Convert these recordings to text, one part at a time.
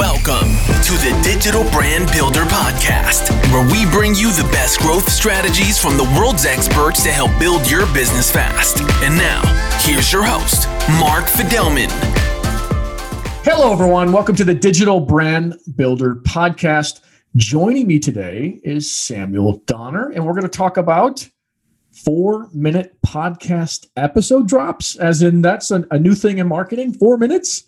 Welcome to the Digital Brand Builder Podcast, where we bring you the best growth strategies from the world's experts to help build your business fast. And now, here's your host, Mark Fidelman. Hello, everyone. Welcome to the Digital Brand Builder Podcast. Joining me today is Samuel Donner, and we're going to talk about four minute podcast episode drops, as in that's a, a new thing in marketing, four minutes.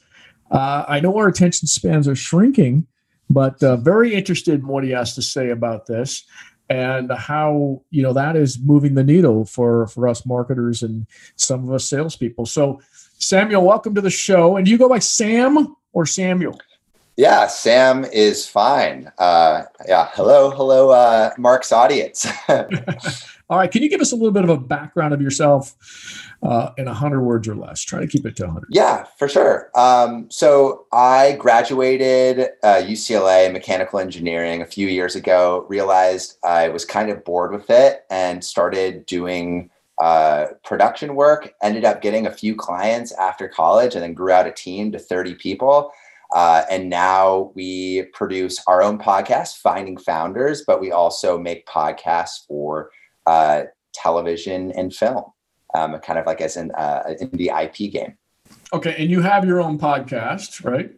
Uh, I know our attention spans are shrinking, but uh, very interested in what he has to say about this and how you know that is moving the needle for for us marketers and some of us salespeople. So, Samuel, welcome to the show. And do you go by Sam or Samuel? Yeah, Sam is fine. Uh, yeah, hello, hello, uh, Mark's audience. All right, can you give us a little bit of a background of yourself uh, in 100 words or less? Try to keep it to 100. Yeah, for sure. Um, so I graduated uh, UCLA mechanical engineering a few years ago, realized I was kind of bored with it and started doing uh, production work. Ended up getting a few clients after college and then grew out a team to 30 people. Uh, and now we produce our own podcast, Finding Founders, but we also make podcasts for uh, television and film, um, kind of like as in, uh, in the IP game. Okay, and you have your own podcast, right?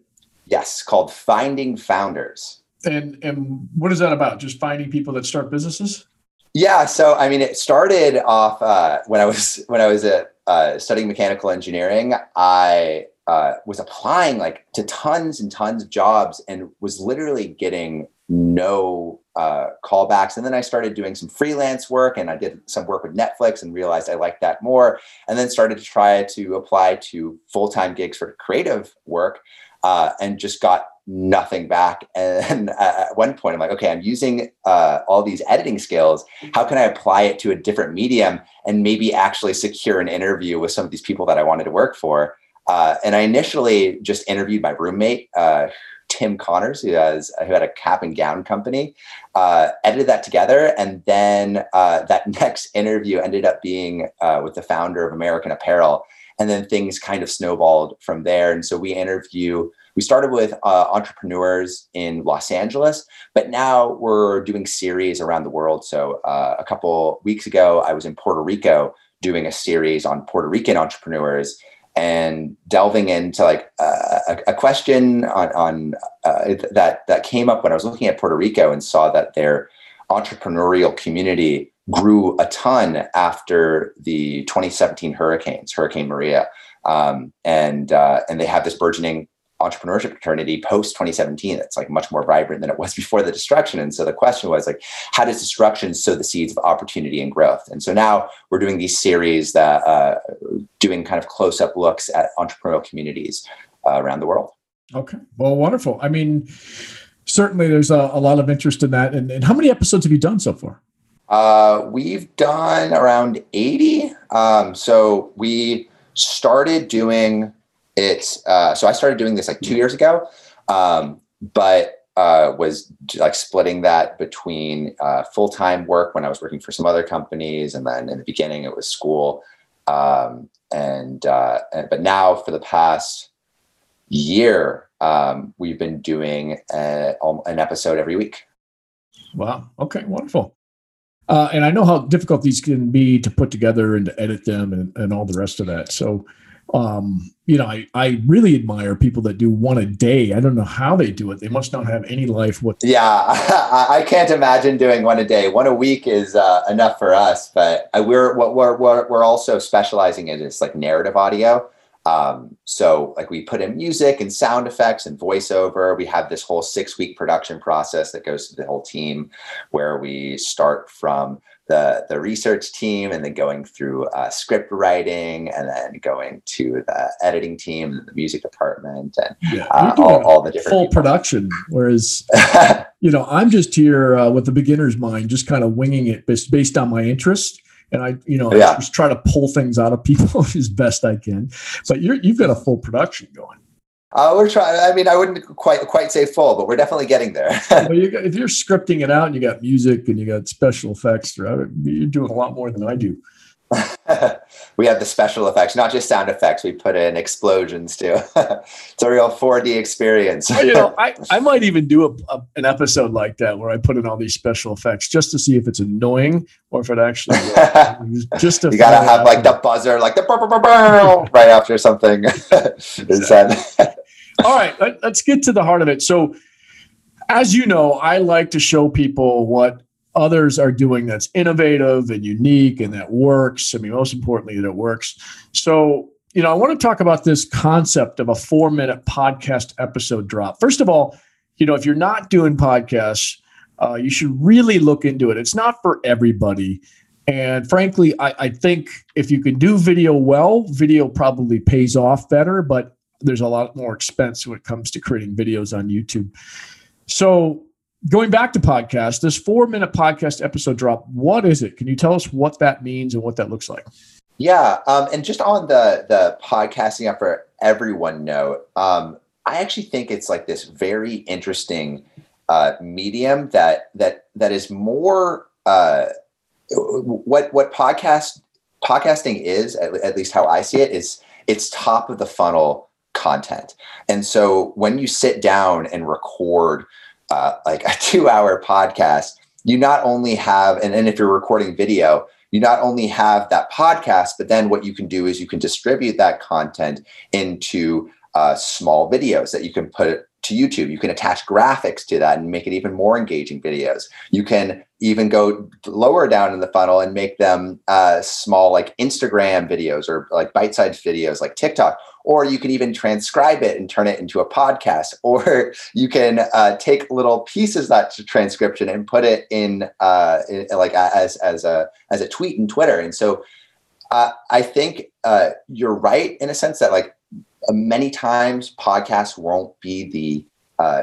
Yes, called Finding Founders. And and what is that about? Just finding people that start businesses? Yeah, so I mean, it started off uh, when I was when I was uh, uh studying mechanical engineering. I uh, was applying like to tons and tons of jobs and was literally getting no uh, callbacks. And then I started doing some freelance work and I did some work with Netflix and realized I liked that more. And then started to try to apply to full time gigs for creative work uh, and just got nothing back. And at one point, I'm like, okay, I'm using uh, all these editing skills. How can I apply it to a different medium and maybe actually secure an interview with some of these people that I wanted to work for? Uh, and I initially just interviewed my roommate, uh, Tim Connors, who has who had a cap and gown company, uh, edited that together, and then uh, that next interview ended up being uh, with the founder of American Apparel, and then things kind of snowballed from there. And so we interview. We started with uh, entrepreneurs in Los Angeles, but now we're doing series around the world. So uh, a couple weeks ago, I was in Puerto Rico doing a series on Puerto Rican entrepreneurs and delving into like a, a, question on, on uh, that that came up when I was looking at Puerto Rico and saw that their entrepreneurial community grew a ton after the 2017 hurricanes, Hurricane Maria, um, and uh, and they have this burgeoning entrepreneurship fraternity post 2017 that's like much more vibrant than it was before the destruction. And so the question was like how does destruction sow the seeds of opportunity and growth? And so now we're doing these series that uh, doing kind of close-up looks at entrepreneurial communities uh, around the world. Okay. Well wonderful. I mean certainly there's a, a lot of interest in that. And, and, how many episodes have you done so far? Uh, we've done around 80 um, so we started doing it's uh, so I started doing this like two years ago, um, but uh, was like splitting that between uh, full time work when I was working for some other companies, and then in the beginning it was school. Um, and, uh, and, but now for the past year, um, we've been doing a, an episode every week. Wow. Okay. Wonderful. Uh, and I know how difficult these can be to put together and to edit them and, and all the rest of that. So um, you know, I, I really admire people that do one a day. I don't know how they do it. They must not have any life. What? Yeah, I can't imagine doing one a day. One a week is uh, enough for us. But uh, we're what we're, we're we're also specializing in is like narrative audio. Um, so like we put in music and sound effects and voiceover. We have this whole six week production process that goes to the whole team, where we start from the the research team and then going through uh, script writing and then going to the editing team the music department and yeah, uh, all, all, the different full people. production whereas you know i'm just here uh, with the beginner's mind just kind of winging it based, based on my interest and I, you know, yeah. I just try to pull things out of people as best I can. But you're, you've got a full production going. Uh, we're trying. I mean, I wouldn't quite quite say full, but we're definitely getting there. well, you got, if you're scripting it out, and you got music and you got special effects, you're doing a lot more than I do. we have the special effects, not just sound effects. We put in explosions too. it's a real 4D experience. you know, I, I might even do a, a, an episode like that where I put in all these special effects just to see if it's annoying or if it actually just to you gotta have like the buzzer, like the right after something. all right, let, let's get to the heart of it. So, as you know, I like to show people what others are doing that's innovative and unique and that works. I mean, most importantly, that it works. So, you know, I want to talk about this concept of a four minute podcast episode drop. First of all, you know, if you're not doing podcasts, uh, you should really look into it. It's not for everybody. And frankly, I, I think if you can do video well, video probably pays off better, but there's a lot more expense when it comes to creating videos on YouTube. So going back to podcast, this four minute podcast episode drop, what is it? Can you tell us what that means and what that looks like? Yeah, um, and just on the the podcasting up for everyone note, um, I actually think it's like this very interesting uh, medium that that that is more uh, what what podcast podcasting is at, at least how I see it is it's top of the funnel content, and so when you sit down and record uh, like a two hour podcast, you not only have, and, if you're recording video, you not only have that podcast, but then what you can do is you can distribute that content into uh, small videos that you can put to YouTube. You can attach graphics to that and make it even more engaging videos. You can even go lower down in the funnel and make them uh, small, like Instagram videos or like bite sized videos like TikTok. Or you can even transcribe it and turn it into a podcast. Or you can uh, take little pieces that transcription and put it in, uh, in like as as a as a tweet in Twitter. And so uh, I think uh, you're right in a sense that like many times podcasts won't be the uh,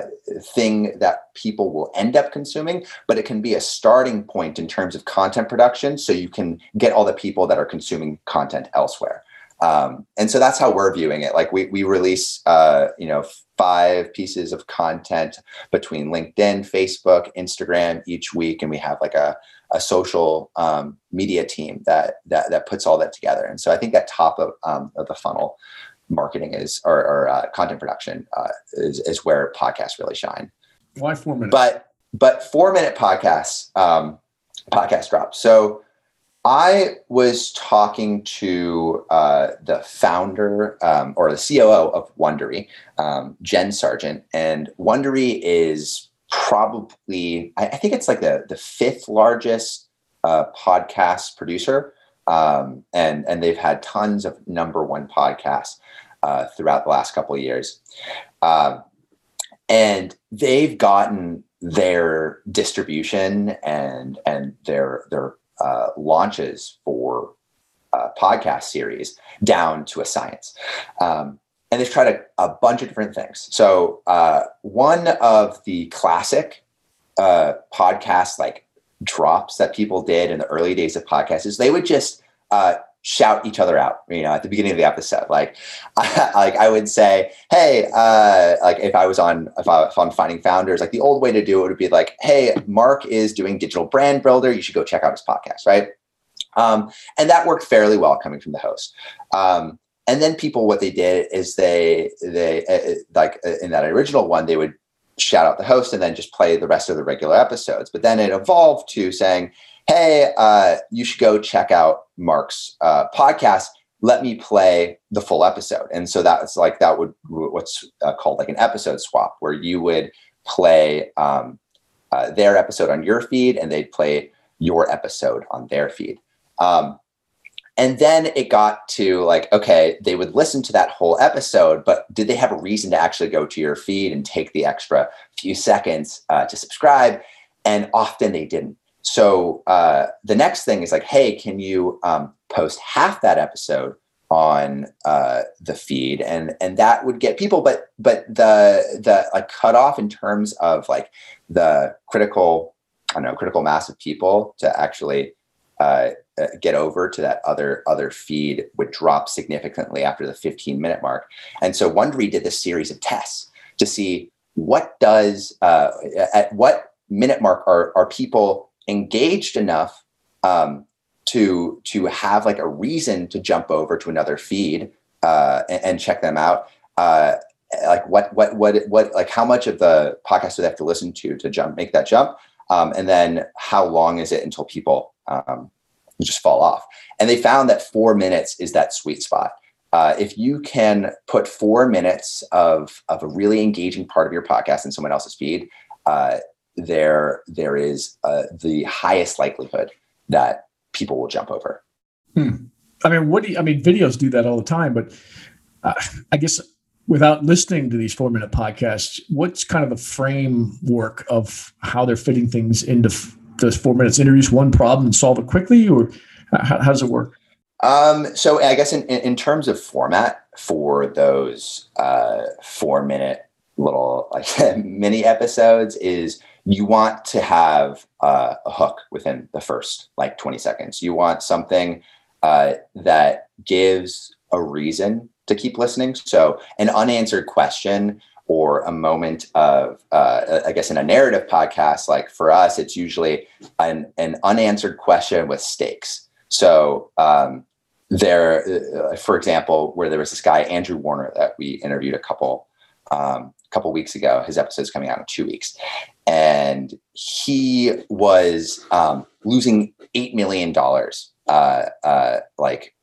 thing that people will end up consuming, but it can be a starting point in terms of content production. So you can get all the people that are consuming content elsewhere. Um, and so that's how we're viewing it. Like we, we release, uh, you know, five pieces of content between LinkedIn, Facebook, Instagram each week. And we have like a, a social um, media team that, that, that puts all that together. And so I think that top of, um, of the funnel marketing is or, or uh, content production uh, is, is where podcasts really shine. Why four minutes? But but four minute podcasts um, podcast drop. So I was talking to uh, the founder um, or the COO of Wondery, um, Jen Sargent, and Wondery is probably I, I, think it's like the the fifth largest uh, podcast producer um, and and they've had tons of number one podcasts uh, throughout the last couple of years, um, and they've gotten their distribution and and their their uh, launches for uh, podcast series down to a science. Um, and they've tried a, a, bunch of different things. So uh, one of the classic uh, podcasts like drops that people did in the early days of podcasts is they would just uh, shout each other out you know at the beginning of the episode. Like I, like i would say hey uh like if i was on if i was on finding founders like the old way to do it would be like hey mark is doing digital brand builder. You should go check out his podcast right? Um and that worked fairly well coming from the host. Um and then people what they did is they they uh, like uh, in that original one they would shout out the host and then just play the rest of the regular episodes but then it evolved to saying hey, uh, you should go check out Mark's uh, podcast. Let me play the full episode. And so that's like, that would what's uh, called like an episode swap, where you would play um, uh, their episode on your feed and they'd play your episode on their feed. Um, and then it got to like, okay, they would listen to that whole episode, but did they have a reason to actually go to your feed and take the extra few seconds uh, to subscribe? And often they didn't. So uh, the next thing is like, hey, can you um, post half that episode on uh, the feed, and and that would get people. But but the the like cutoff in terms of like the critical, I don't know, critical mass of people to actually uh, get over to that other other feed would drop significantly after the 15 minute mark. And so Wondery did this series of tests to see what does uh, at what minute mark are are people engaged enough um, to to have like a reason to jump over to another feed uh, and, and, check them out. Uh, like what what what what like how much of the podcast do they have to listen to to jump make that jump, um, and then how long is it until people um, just fall off? And they found that four minutes is that sweet spot. Uh, if you can put four minutes of of a really engaging part of your podcast in someone else's feed, uh, there there is uh, the highest likelihood that people will jump over. Hmm. I mean, what do you, I mean? Videos do that all the time, but uh, I guess without listening to these four minute podcasts, what's kind of the framework of how they're fitting things into those four minutes? Introduce one problem and solve it quickly, or how, how does it work? Um, so I guess in, in terms of format for those uh, four minute little like mini episodes is you want to have uh, a hook within the first like 20 seconds. You want something uh, that gives a reason to keep listening. So, an unanswered question or a moment of, uh, I guess, in a narrative podcast, like for us, it's usually an, an unanswered question with stakes. So, um, there, uh, for example, where there was this guy, Andrew Warner, that we interviewed a couple um, couple weeks ago. His episode's coming out in two weeks, and he was um, losing eight million dollars, uh, uh, like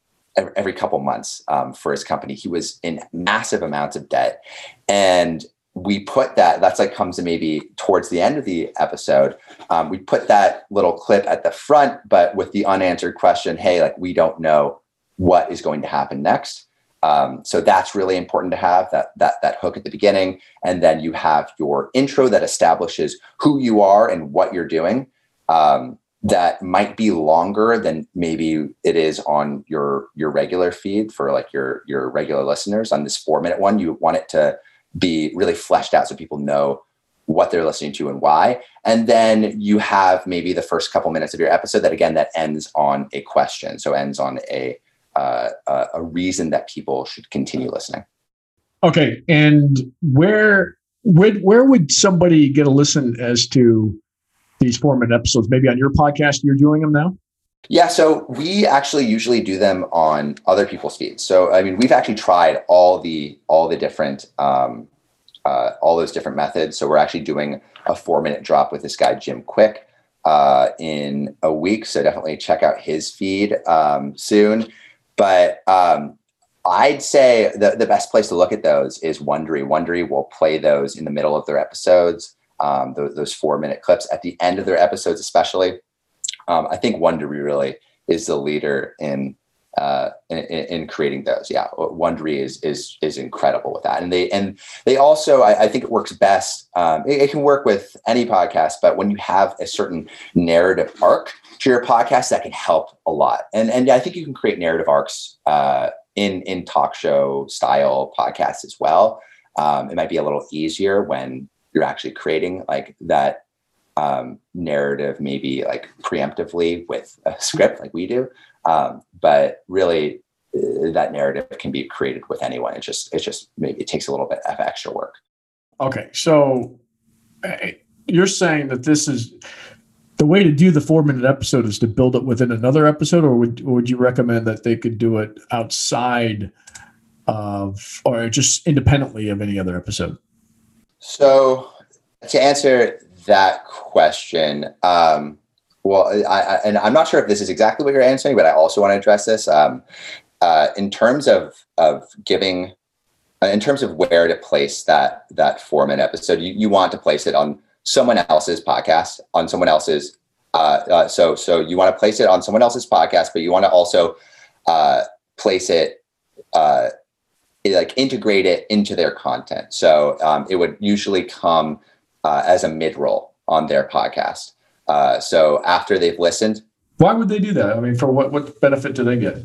every couple months um, for his company. He was in massive amounts of debt, and we put that. That's like comes to maybe towards the end of the episode. Um, we put that little clip at the front, but with the unanswered question, "Hey, like we don't know what is going to happen next." Um, so that's really important to have that that that hook at the beginning, and then you have your intro that establishes who you are and what you're doing. Um, that might be longer than maybe it is on your your regular feed for like your your regular listeners. On this four minute one, you want it to be really fleshed out so people know what they're listening to and why. And then you have maybe the first couple minutes of your episode that again that ends on a question, so ends on a uh, a reason that people should continue listening. Okay, and where where where would somebody get a listen as to these four minute episodes? Maybe on your podcast, you're doing them now. Yeah, so we actually usually do them on other people's feeds. So I mean, we've actually tried all the all the different um, uh, all those different methods. So we're actually doing a four minute drop with this guy Jim Kwik uh, in a week. So definitely check out his feed um, soon. But um, I'd say the, the best place to look at those is Wondery. Wondery will play those in the middle of their episodes, um, those, those, four minute clips at the end of their episodes, especially. Um, I think Wondery really is the leader in, uh, in, in creating those. Yeah, Wondery is is is incredible with that, and they and they also I, I think it works best. Um, it, it, can work with any podcast, but when you have a certain narrative arc, to your podcast that can help a lot. And and I think you can create narrative arcs uh, in in talk show style podcasts as well. Um, it might be a little easier when you're actually creating like that um, narrative, maybe like preemptively with a script like we do. Um, but really, uh, that narrative can be created with anyone. It just it just maybe it takes a little bit of extra work. Okay, so eh, you're saying that this is the way to do the four minute episode is to build it within another episode, or would or would you recommend that they could do it outside of or just independently of any other episode? So to answer that question, um, well, I, I, and I'm not sure if this is exactly what you're answering, but I also want to address this um, uh, in terms of of giving, uh, in terms of where to place that that four minute episode. You, you want to place it on someone else's podcast on someone else's uh, uh, so so you want to place it on someone else's podcast but you want to also uh, place it uh, like integrate it into their content. So um, it would usually come uh, as a mid-roll on their podcast. Uh, so after they've listened why would they do that? I mean for what what benefit do they get?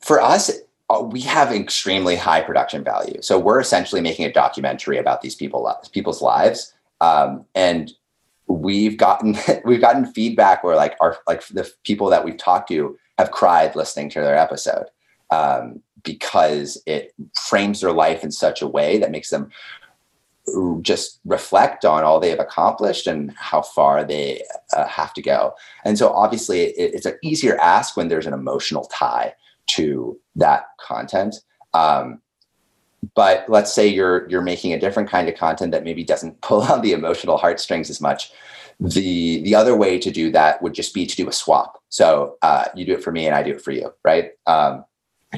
For us we have extremely high production value. So we're essentially making a documentary about these people people's lives. Um, and we've gotten we've gotten feedback where like our like the people that we've talked to have cried listening to their episode um, because it frames their life in such a way that makes them just reflect on all they have accomplished and how far they uh, have to go. And so obviously it, it's an easier ask when there's an emotional tie to that content. Um, but let's say you're you're making a different kind of content that maybe doesn't pull on the emotional heartstrings as much. The the other way to do that would just be to do a swap. So uh, you do it for me and I do it for you, right? Um,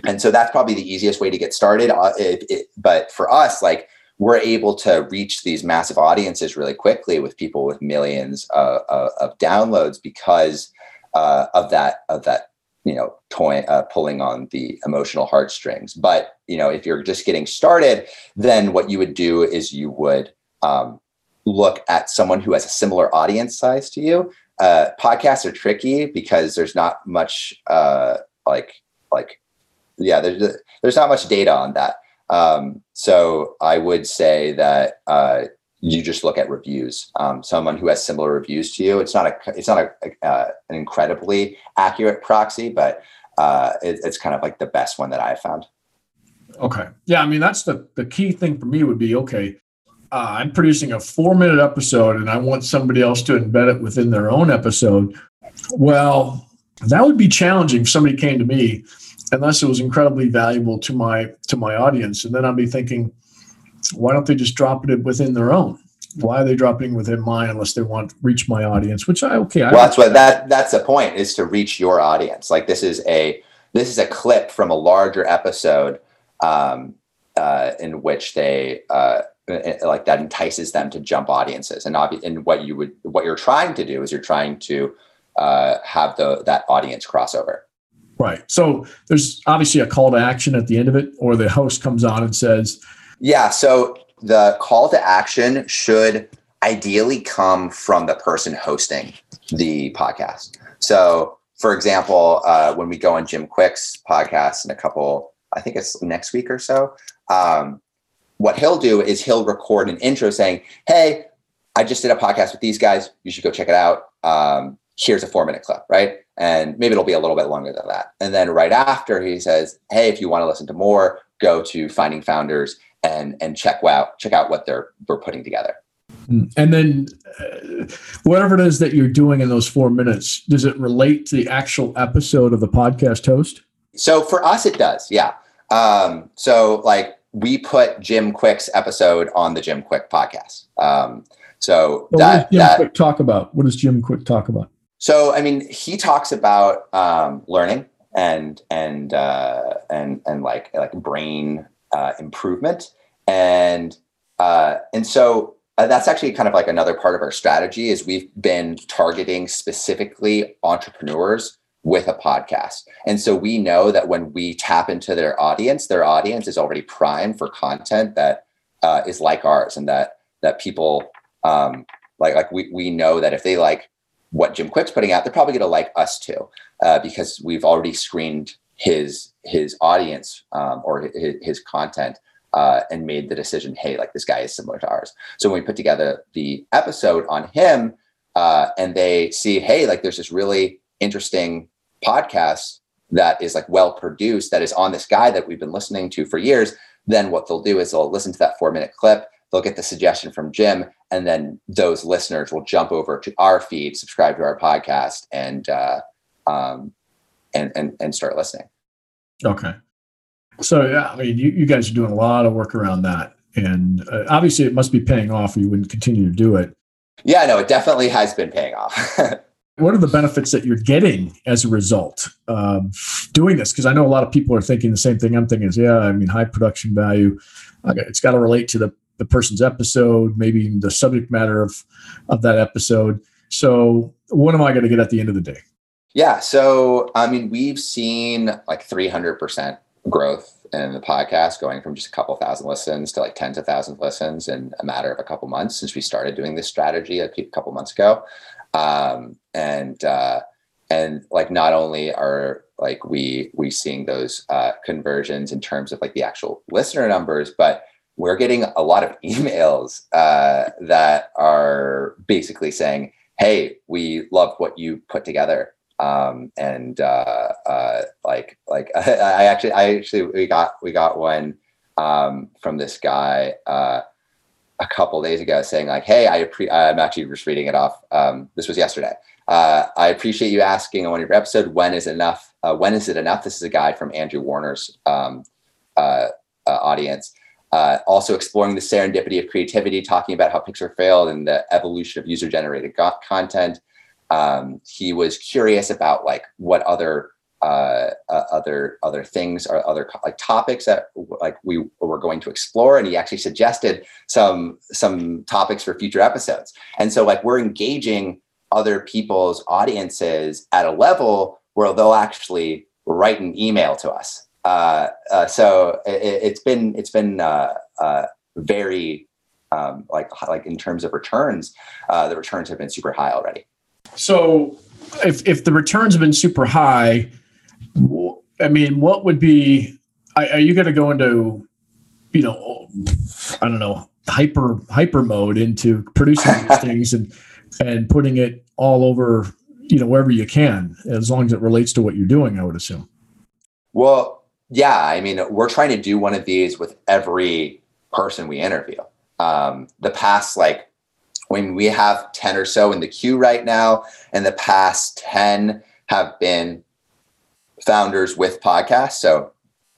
and so that's probably the easiest way to get started. Uh, it, it, but for us, like we're able to reach these massive audiences really quickly with people with millions of, of, of downloads because uh, of that of that you know toy, uh, pulling on the emotional heartstrings. But you know if you're just getting started, then what you would do is you would um, look at someone who has a similar audience size to you. Uh, podcasts are tricky because there's not much uh, like like yeah there's there's not much data on that um, so I would say that uh, you just look at reviews. Um, someone who has similar reviews to you. It's not a it's not a, uh, an incredibly accurate proxy, but uh, it, it's kind of like the best one that I found. Okay. Yeah, I mean that's the the key thing for me would be okay. Uh, I'm producing a four minute episode and I want somebody else to embed it within their own episode. Well, that would be challenging if somebody came to me unless it was incredibly valuable to my to my audience. And then I'd be thinking, why don't they just drop it within their own? Why are they dropping within mine unless they want to reach my audience? Which I okay. I well, that's what that that's the point is to reach your audience. Like this is a this is a clip from a larger episode um, uh, in which they uh, like that entices them to jump audiences. And obvi- and what you would what you're trying to do is you're trying to uh, have the that audience crossover. Right. So there's obviously a call to action at the end of it, or the host comes on and says, Yeah. So the call to action should ideally come from the person hosting the podcast. So, for example, uh, when we go on Jim Kwik's podcast in a couple, I think it's next week or so, um, what he'll do is he'll record an intro saying, Hey, I just did a podcast with these guys. You should go check it out. Um, here's a four minute clip, right? And maybe it'll be a little bit longer than that. And then right after he says, Hey, if you want to listen to more, go to Finding Founders and and check out check out what they're we're putting together. Mm. And then uh, whatever it is that you're doing in those four minutes, does it relate to the actual episode of the podcast host? So for us, it does. Yeah. Um, so like we put Jim Kwik's episode on the Jim Kwik podcast. Um, so well, that, Jim that, Kwik talk about? What does Jim Kwik talk about? So, I mean, he talks about um, learning and and uh, and and like like brain uh, improvement, and uh, and so uh, that's actually kind of like another part of our strategy is we've been targeting specifically entrepreneurs with a podcast, and so we know that when we tap into their audience, their audience is already primed for content that uh, is like ours, and that that people um, like like we we know that if they like what Jim Kwik's putting out, they're probably going to like us too, uh, because we've already screened his his audience um, or his, his content uh, and made the decision. Hey, like this guy is similar to ours. So when we put together the episode on him, uh, and they see, hey, like there's this really interesting podcast that is like well produced that is on this guy that we've been listening to for years. Then what they'll do is they'll listen to that four minute clip they'll get the suggestion from Jim, and then those listeners will jump over to our feed, subscribe to our podcast, and uh, um, and and and start listening. Okay. So yeah, I mean, you, you guys are doing a lot of work around that, and uh, obviously it must be paying off, or you wouldn't continue to do it. Yeah, no, it definitely has been paying off. what are the benefits that you're getting as a result of doing this? Because I know a lot of people are thinking the same thing I'm thinking is, yeah, I mean, high production value. It's got to relate to the the person's episode, maybe the subject matter of of that episode. So, what am I going to get at the end of the day? Yeah, so I mean, we've seen like 300% growth in the podcast going from just a couple thousand listens to like tens of thousands of listens in a matter of a couple months since we started doing this strategy a couple months ago. Um, and uh, and like not only are like we we seeing those uh, conversions in terms of like the actual listener numbers, but we're getting a lot of emails uh, that are basically saying, "Hey, we love what you put together." Um, and uh, uh, like, like I actually, I actually, we got we got one um, from this guy. Uh, a couple days ago saying like, "Hey, I appre- I'm actually just reading it off. Um, this was yesterday. Uh, I appreciate you asking on your episode. When is enough? Uh, when is it enough? This is a guy from Andrew Warner's um, audience. Uh, also exploring the serendipity of creativity, talking about how Pixar failed and the evolution of user-generated go- content. Um, he was curious about like what other uh, uh, other other things or other like topics that like we were going to explore and he actually suggested some some topics for future episodes and so like we're engaging other people's audiences at a level where they'll actually write an email to us uh, uh, so it, has been it's been uh, uh, very um, like like in terms of returns the returns have been super high already so if if the returns have been super high I mean, what would be? Are you going to go into, you know, I don't know, hyper hyper mode into producing these things and and putting it all over, you know, wherever you can, as long as it relates to what you're doing. I would assume. Well, yeah. I mean, we're trying to do one of these with every person we interview. Um, the past like when we have 10 or so in the queue right now and the past 10 have been founders with podcasts. So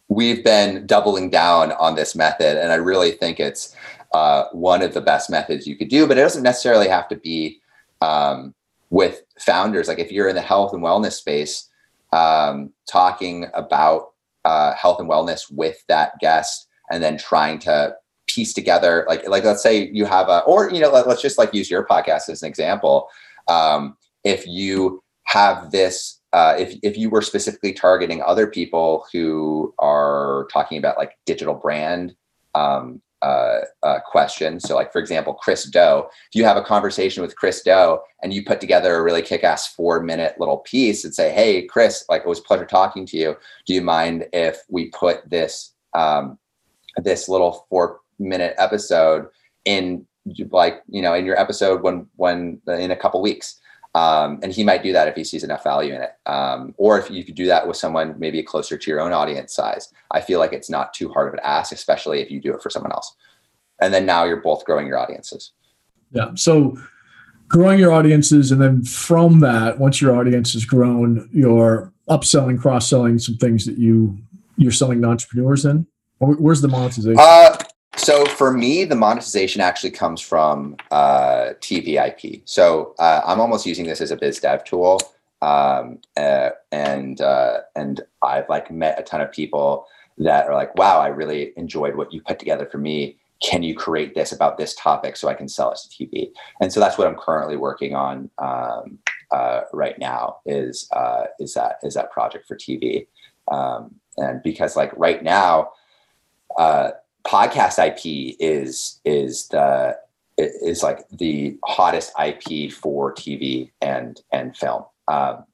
we've been doubling down on this method, and I really think it's uh, one of the best methods you could do. But it doesn't necessarily have to be um, with founders. Like if you're in the health and wellness space, um, talking about uh, health and wellness with that guest, and then trying to piece together, like like let's say you have a, or you know, let, us just like use your podcast as an example. Um, if you have this uh, if if you were specifically targeting other people who are talking about like digital brand um, uh, uh, questions, so like for example, Chris Do. if you have a conversation with Chris Do and you put together a really kick-ass four-minute little piece and say, "Hey, Chris, like it was pleasure talking to you. Do you mind if we put this um, this little four-minute episode in like you know in your episode when when in a couple weeks?" Um, and he might do that if he sees enough value in it. Um, or if you could do that with someone maybe closer to your own audience size, I feel like it's not too hard of an ask, especially if you do it for someone else. And then now you're both growing your audiences. Yeah. So growing your audiences, and then from that, once your audience has grown, you're upselling, cross selling some things that you you're selling to entrepreneurs. In where's the monetization? Uh, so for me, the monetization actually comes from uh, TV IP. So uh, I'm almost using this as a biz dev tool, um, uh, and uh, and I've like met a ton of people that are like, "Wow, I really enjoyed what you put together for me. Can you create this about this topic so I can sell it to TV?" And so that's what I'm currently working on um, uh, right now. Is uh, is that is that project for TV? Um, and because like right now podcast IP is is the is like the hottest IP for TV and and film. Um,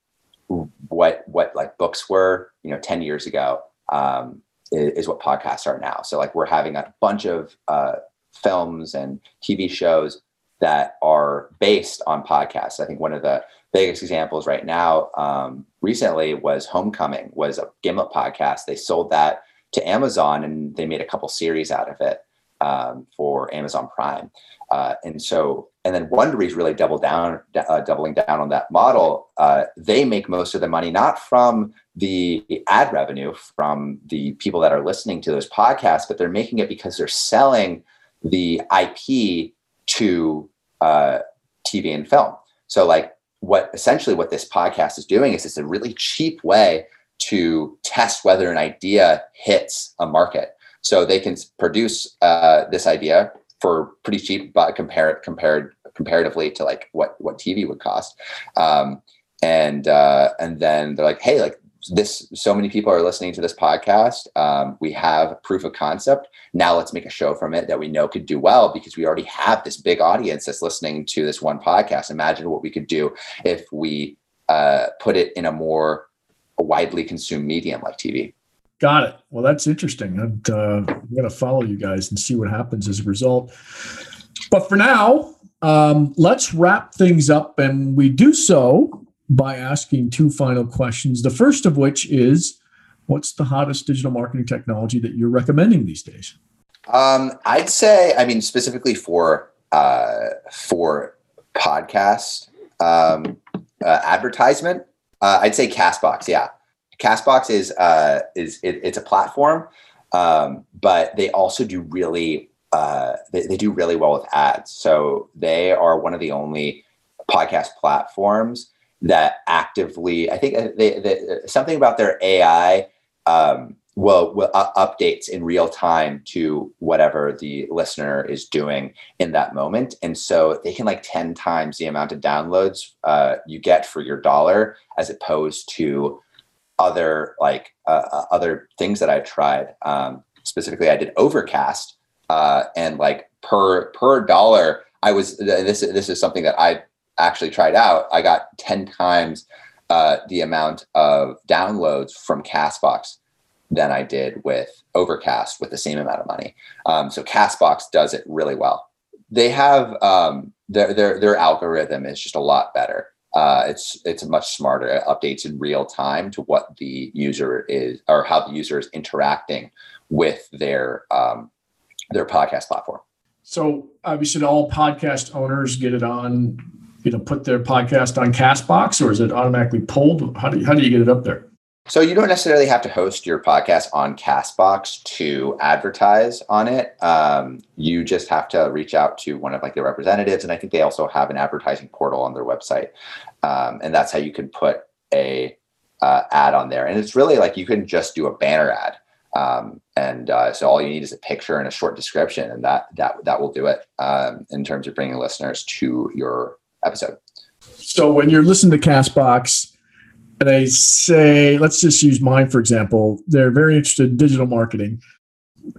what what like books were, you know, ten years ago um, is, is, what podcasts are now. So like we're having a bunch of uh, films and TV shows that are based on podcasts. I think one of the biggest examples right now um, recently was Homecoming was a Gimlet podcast. They sold that to Amazon, and they made a couple series out of it um, for Amazon Prime. Uh, and so, and then Wondery's really doubled down, uh, doubling down on that model. Uh, they make most of the money not from the ad revenue from the people that are listening to those podcasts, but they're making it because they're selling the IP to uh, TV and film. So, like, what essentially what this podcast is doing is it's a really cheap way to test whether an idea hits a market. So they can produce uh, this idea for pretty cheap, but compare it compared comparatively to like what what TV would cost. Um, and uh, and then they're like, hey, like this, so many people are listening to this podcast. Um, we have proof of concept. Now let's make a show from it that we know could do well because we already have this big audience that's listening to this one podcast. Imagine what we could do if we uh, put it in a more widely consumed medium like TV. Got it. Well, that's interesting. i uh, I'm going to follow you guys and see what happens as a result. But for now, um, let's wrap things up, and we do so by asking two final questions. The first of which is, what's the hottest digital marketing technology that you're recommending these days? Um, I'd say, I mean, specifically for uh, for podcast um, uh, advertisement, uh, I'd say Castbox. Yeah, Castbox is uh, is it, it's a platform, um, but they also do really uh, they, they do really well with ads. So they are one of the only podcast platforms that actively. I think they, they something about their AI. Um, will uh, updates in real time to whatever the listener is doing in that moment. And so they can like 10 times the amount of downloads uh, you get for your dollar as opposed to other like uh, uh other things that i've tried. Um, specifically i did overcast uh, and like per per dollar i was this this is something that i actually tried out. I got 10 times uh, the amount of downloads from castbox than I did with Overcast with the same amount of money. Um, so Castbox does it really well. They have um, their their their algorithm is just a lot better. Uh, it's it's much smarter. It updates in real time to what the user is or how the user is interacting with their um, their podcast platform. So obviously, all podcast owners get it on. You know, put their podcast on Castbox, or is it automatically pulled? How do you, how do you get it up there? So you don't necessarily have to host your podcast on Castbox to advertise on it. Um, you just have to reach out to one of like the representatives, and I think they also have an advertising portal on their website, um, and that's how you can put a uh, ad on there. And it's really like you can just do a banner ad, um, and uh, so all you need is a picture and a short description, and that that that will do it um, in terms of bringing listeners to your episode. So when you're listening to Castbox they say, let's just use mine for example. They're very interested in digital marketing.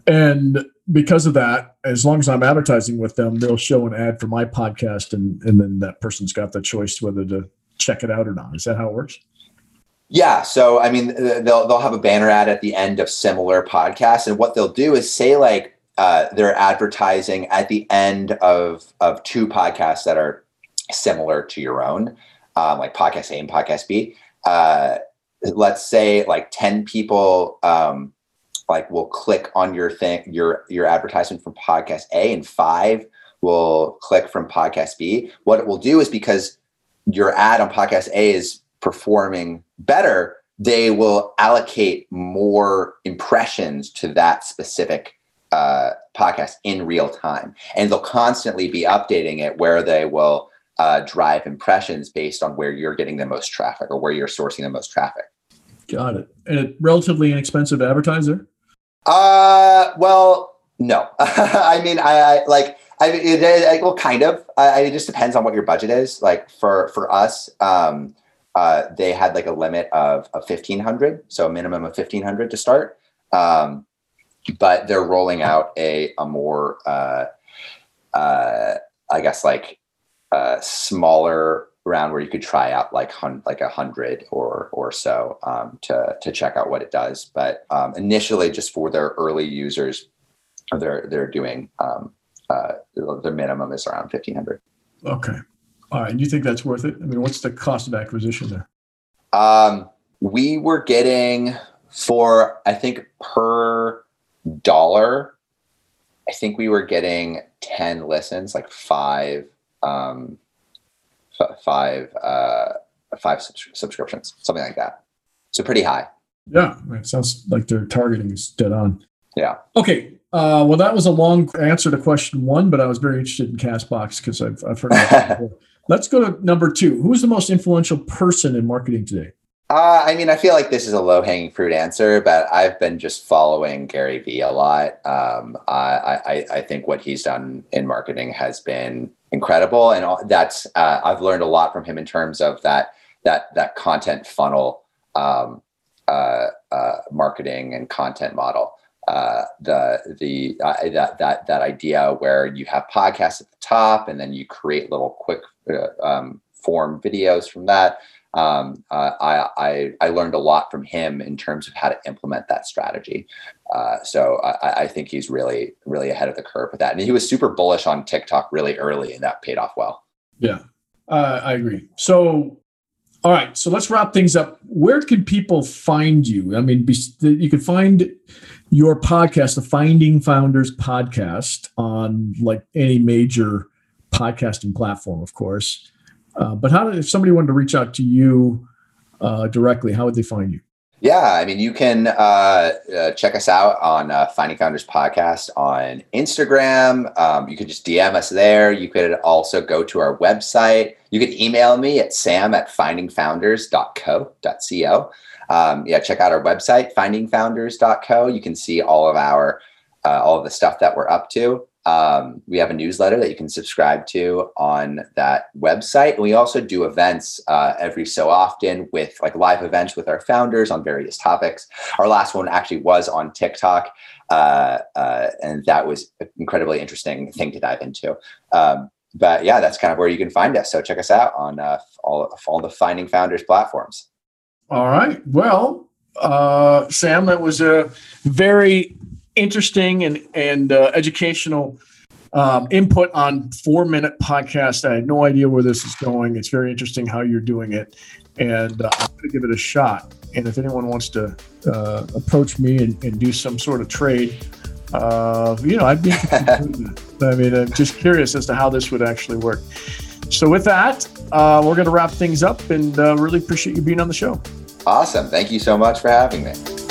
And because of that, as long as I'm advertising with them, they'll show an ad for my podcast and, and then that person's got the choice whether to check it out or not. Is that how it works? Yeah. So, I mean, they'll, they'll have a banner ad at the end of similar podcasts. And what they'll do is say, like, uh, they're advertising at the end of, of two podcasts that are similar to your own, um, like podcast A and podcast B uh, let's say like 10 people um, like will click on your thing your your advertisement from podcast a and five will click from podcast b. What it will do is because your ad on podcast a is performing better they will allocate more impressions to that specific uh, podcast in real time. And they'll constantly be updating it where they will uh, drive impressions based on where you're getting the most traffic or where you're sourcing the most traffic. Got it. And it relatively inexpensive advertiser? Uh, well, no. I mean, I, I like. I mean, it, it, well, kind of. I, it just depends on what your budget is. Like for for us, um, uh, they had like a limit of of fifteen hundred, so a minimum of fifteen hundred to start. Um, but they're rolling out a a more, uh, uh, I guess, like a smaller round where you could try out like hun- like a hundred or or so um, to to check out what it does. But um, initially, just for their early users, they're they're doing um, uh, the minimum is around fifteen hundred. Okay, all right. And you think that's worth it? I mean, what's the cost of acquisition there? Um, we were getting for I think per dollar. I think we were getting ten listens, like five um, f- five uh, five subscriptions, something like that. So pretty high. Yeah, it sounds like their targeting is dead on. Yeah. Okay. Uh, well, that was a long answer to question one, but I was very interested in Castbox because I've, I've heard of it before. Let's go to number two. Who's the most influential person in marketing today? Uh, I mean, I feel like this is a low hanging fruit answer, but I've been just following Gary Vee a lot. Um, I, I, I think what he's done in marketing has been incredible, and that's uh, I've learned a lot from him in terms of that that that content funnel um, uh, uh, marketing and content model. Uh, the the that that that idea where you have podcasts at the top, and then you create little quick uh, um, form videos from that um, uh, I, I, I learned a lot from him in terms of how to implement that strategy. Uh, so I, I, think he's really really ahead of the curve with that, and he was super bullish on TikTok really early, and that paid off well. Yeah, uh, I agree. So All right, so let's wrap things up. Where can people find you? I mean, you can find your podcast, the Finding Founders podcast, on like any major podcasting platform, of course. Uh, but how did if somebody wanted to reach out to you uh, directly, how would they find you? Yeah, I mean, you can uh, uh, check us out on uh, Finding Founders podcast on Instagram. Um, you could just DM us there. You could also go to our website. You could email me at sam at findingfounders.co.co. Um, yeah, check out our website, findingfounders.co. You can see all of our all of the stuff that we're up to. Um, we have a newsletter that you can subscribe to on that website. And we also do events uh, every so often with like live events with our founders on various topics. Our last one actually was on TikTok. Uh, uh, and that was an incredibly interesting thing to dive into. Um, but yeah, that's kind of where you can find us. So check us out on uh, all, all the Finding Founders platforms. All right. Well, uh, Sam, that was a very interesting and and uh, educational um, input on four minute podcast. I had no idea where this is going. It's very interesting how you're doing it, and uh, I'm going to give it a shot. And if anyone wants to uh, approach me and, and, do some sort of trade, uh, you know, I'd be. I mean, I'm just curious as to how this would actually work. So with that, uh, we're going to wrap things up, and uh, really appreciate you being on the show. Awesome! Thank you so much for having me.